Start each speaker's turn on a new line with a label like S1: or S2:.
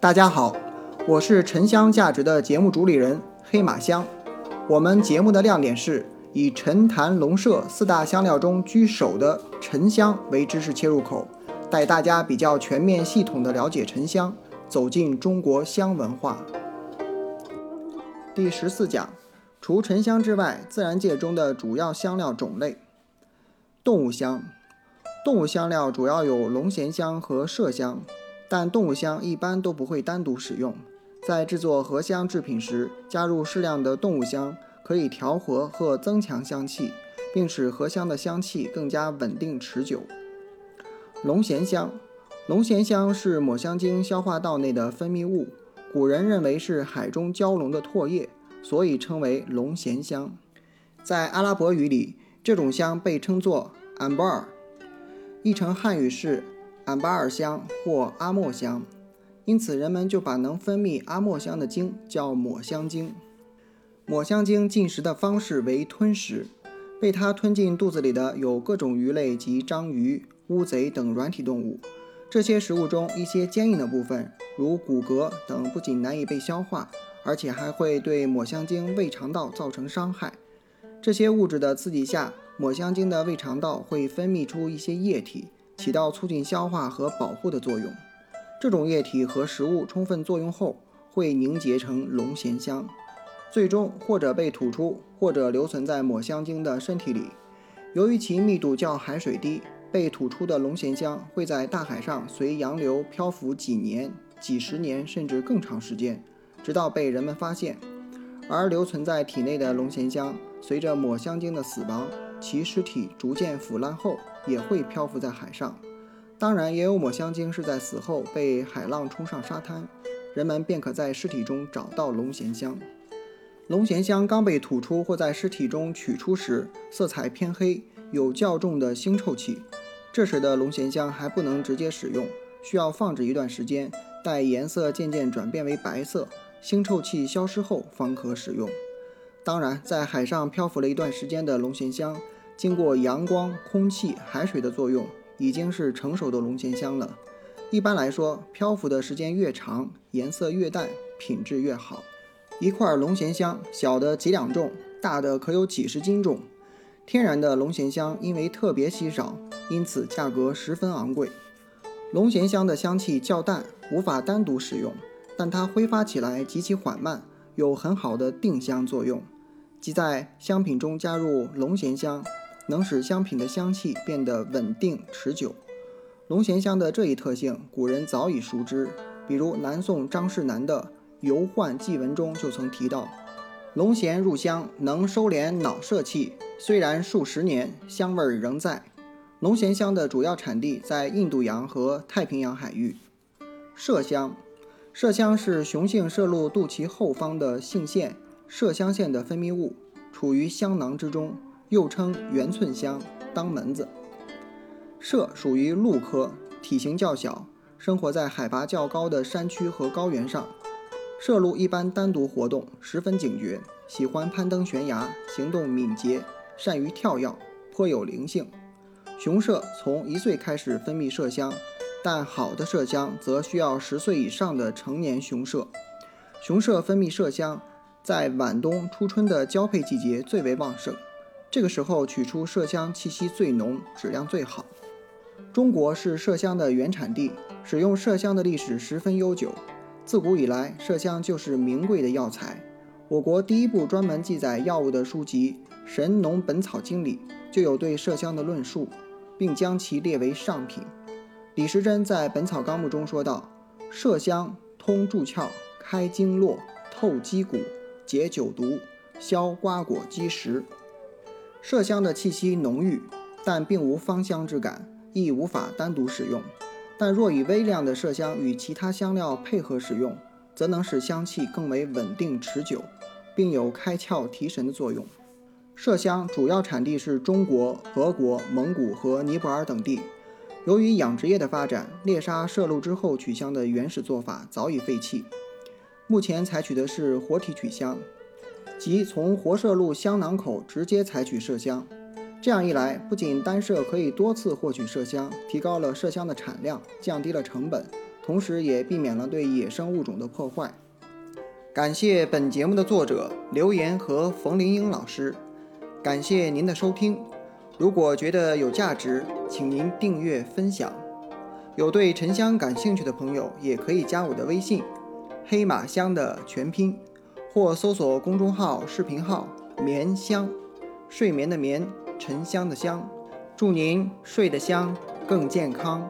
S1: 大家好，我是沉香价值的节目主理人黑马香。我们节目的亮点是以沉檀龙麝四大香料中居首的沉香为知识切入口，带大家比较全面系统的了解沉香，走进中国香文化。第十四讲，除沉香之外，自然界中的主要香料种类。动物香，动物香料主要有龙涎香和麝香。但动物香一般都不会单独使用，在制作合香制品时，加入适量的动物香，可以调和和增强香气，并使合香的香气更加稳定持久。龙涎香，龙涎香是抹香鲸消化道内的分泌物，古人认为是海中蛟龙的唾液，所以称为龙涎香。在阿拉伯语里，这种香被称作 ambar，译成汉语是。安巴尔香或阿莫香，因此人们就把能分泌阿莫香的鲸叫抹香鲸。抹香鲸进食的方式为吞食，被它吞进肚子里的有各种鱼类及章鱼、乌贼等软体动物。这些食物中一些坚硬的部分，如骨骼等，不仅难以被消化，而且还会对抹香鲸胃肠道造成伤害。这些物质的刺激下，抹香鲸的胃肠道会分泌出一些液体。起到促进消化和保护的作用。这种液体和食物充分作用后，会凝结成龙涎香，最终或者被吐出，或者留存在抹香鲸的身体里。由于其密度较海水低，被吐出的龙涎香会在大海上随洋流漂浮几年、几十年，甚至更长时间，直到被人们发现。而留存在体内的龙涎香，随着抹香鲸的死亡。其尸体逐渐腐烂后，也会漂浮在海上。当然，也有抹香鲸是在死后被海浪冲上沙滩，人们便可在尸体中找到龙涎香。龙涎香刚被吐出或在尸体中取出时，色彩偏黑，有较重的腥臭气。这时的龙涎香还不能直接使用，需要放置一段时间，待颜色渐渐转变为白色，腥臭气消失后方可使用。当然，在海上漂浮了一段时间的龙涎香，经过阳光、空气、海水的作用，已经是成熟的龙涎香了。一般来说，漂浮的时间越长，颜色越淡，品质越好。一块龙涎香，小的几两重，大的可有几十斤重。天然的龙涎香因为特别稀少，因此价格十分昂贵。龙涎香的香气较淡，无法单独使用，但它挥发起来极其缓慢。有很好的定香作用，即在香品中加入龙涎香，能使香品的香气变得稳定持久。龙涎香的这一特性，古人早已熟知，比如南宋张世南的《游宦记文》中就曾提到：“龙涎入香，能收敛脑摄气，虽然数十年，香味仍在。”龙涎香的主要产地在印度洋和太平洋海域。麝香。麝香是雄性摄入肚脐后方的性腺麝香腺的分泌物，处于香囊之中，又称圆寸香、当门子。麝属于鹿科，体型较小，生活在海拔较高的山区和高原上。麝鹿一般单独活动，十分警觉，喜欢攀登悬崖，行动敏捷，善于跳跃，颇有灵性。雄麝从一岁开始分泌麝香。但好的麝香则需要十岁以上的成年雄麝。雄麝分泌麝香，在晚冬初春的交配季节最为旺盛，这个时候取出麝香气息最浓，质量最好。中国是麝香的原产地，使用麝香的历史十分悠久。自古以来，麝香就是名贵的药材。我国第一部专门记载药物的书籍《神农本草经》里就有对麝香的论述，并将其列为上品。李时珍在《本草纲目》中说道：“麝香通注窍，开经络，透肌骨，解酒毒，消瓜果积食。”麝香的气息浓郁，但并无芳香之感，亦无法单独使用。但若以微量的麝香与其他香料配合使用，则能使香气更为稳定持久，并有开窍提神的作用。麝香主要产地是中国、俄国、蒙古和尼泊尔等地。由于养殖业的发展，猎杀麝鹿之后取香的原始做法早已废弃。目前采取的是活体取香，即从活麝鹿香囊口直接采取麝香。这样一来，不仅单麝可以多次获取麝香，提高了麝香的产量，降低了成本，同同时也避免了对野生物种的破坏。感谢本节目的作者刘岩和冯玲英老师，感谢您的收听。如果觉得有价值，请您订阅分享。有对沉香感兴趣的朋友，也可以加我的微信“黑马香”的全拼，或搜索公众号、视频号“眠香”，睡眠的眠，沉香的香。祝您睡得香，更健康。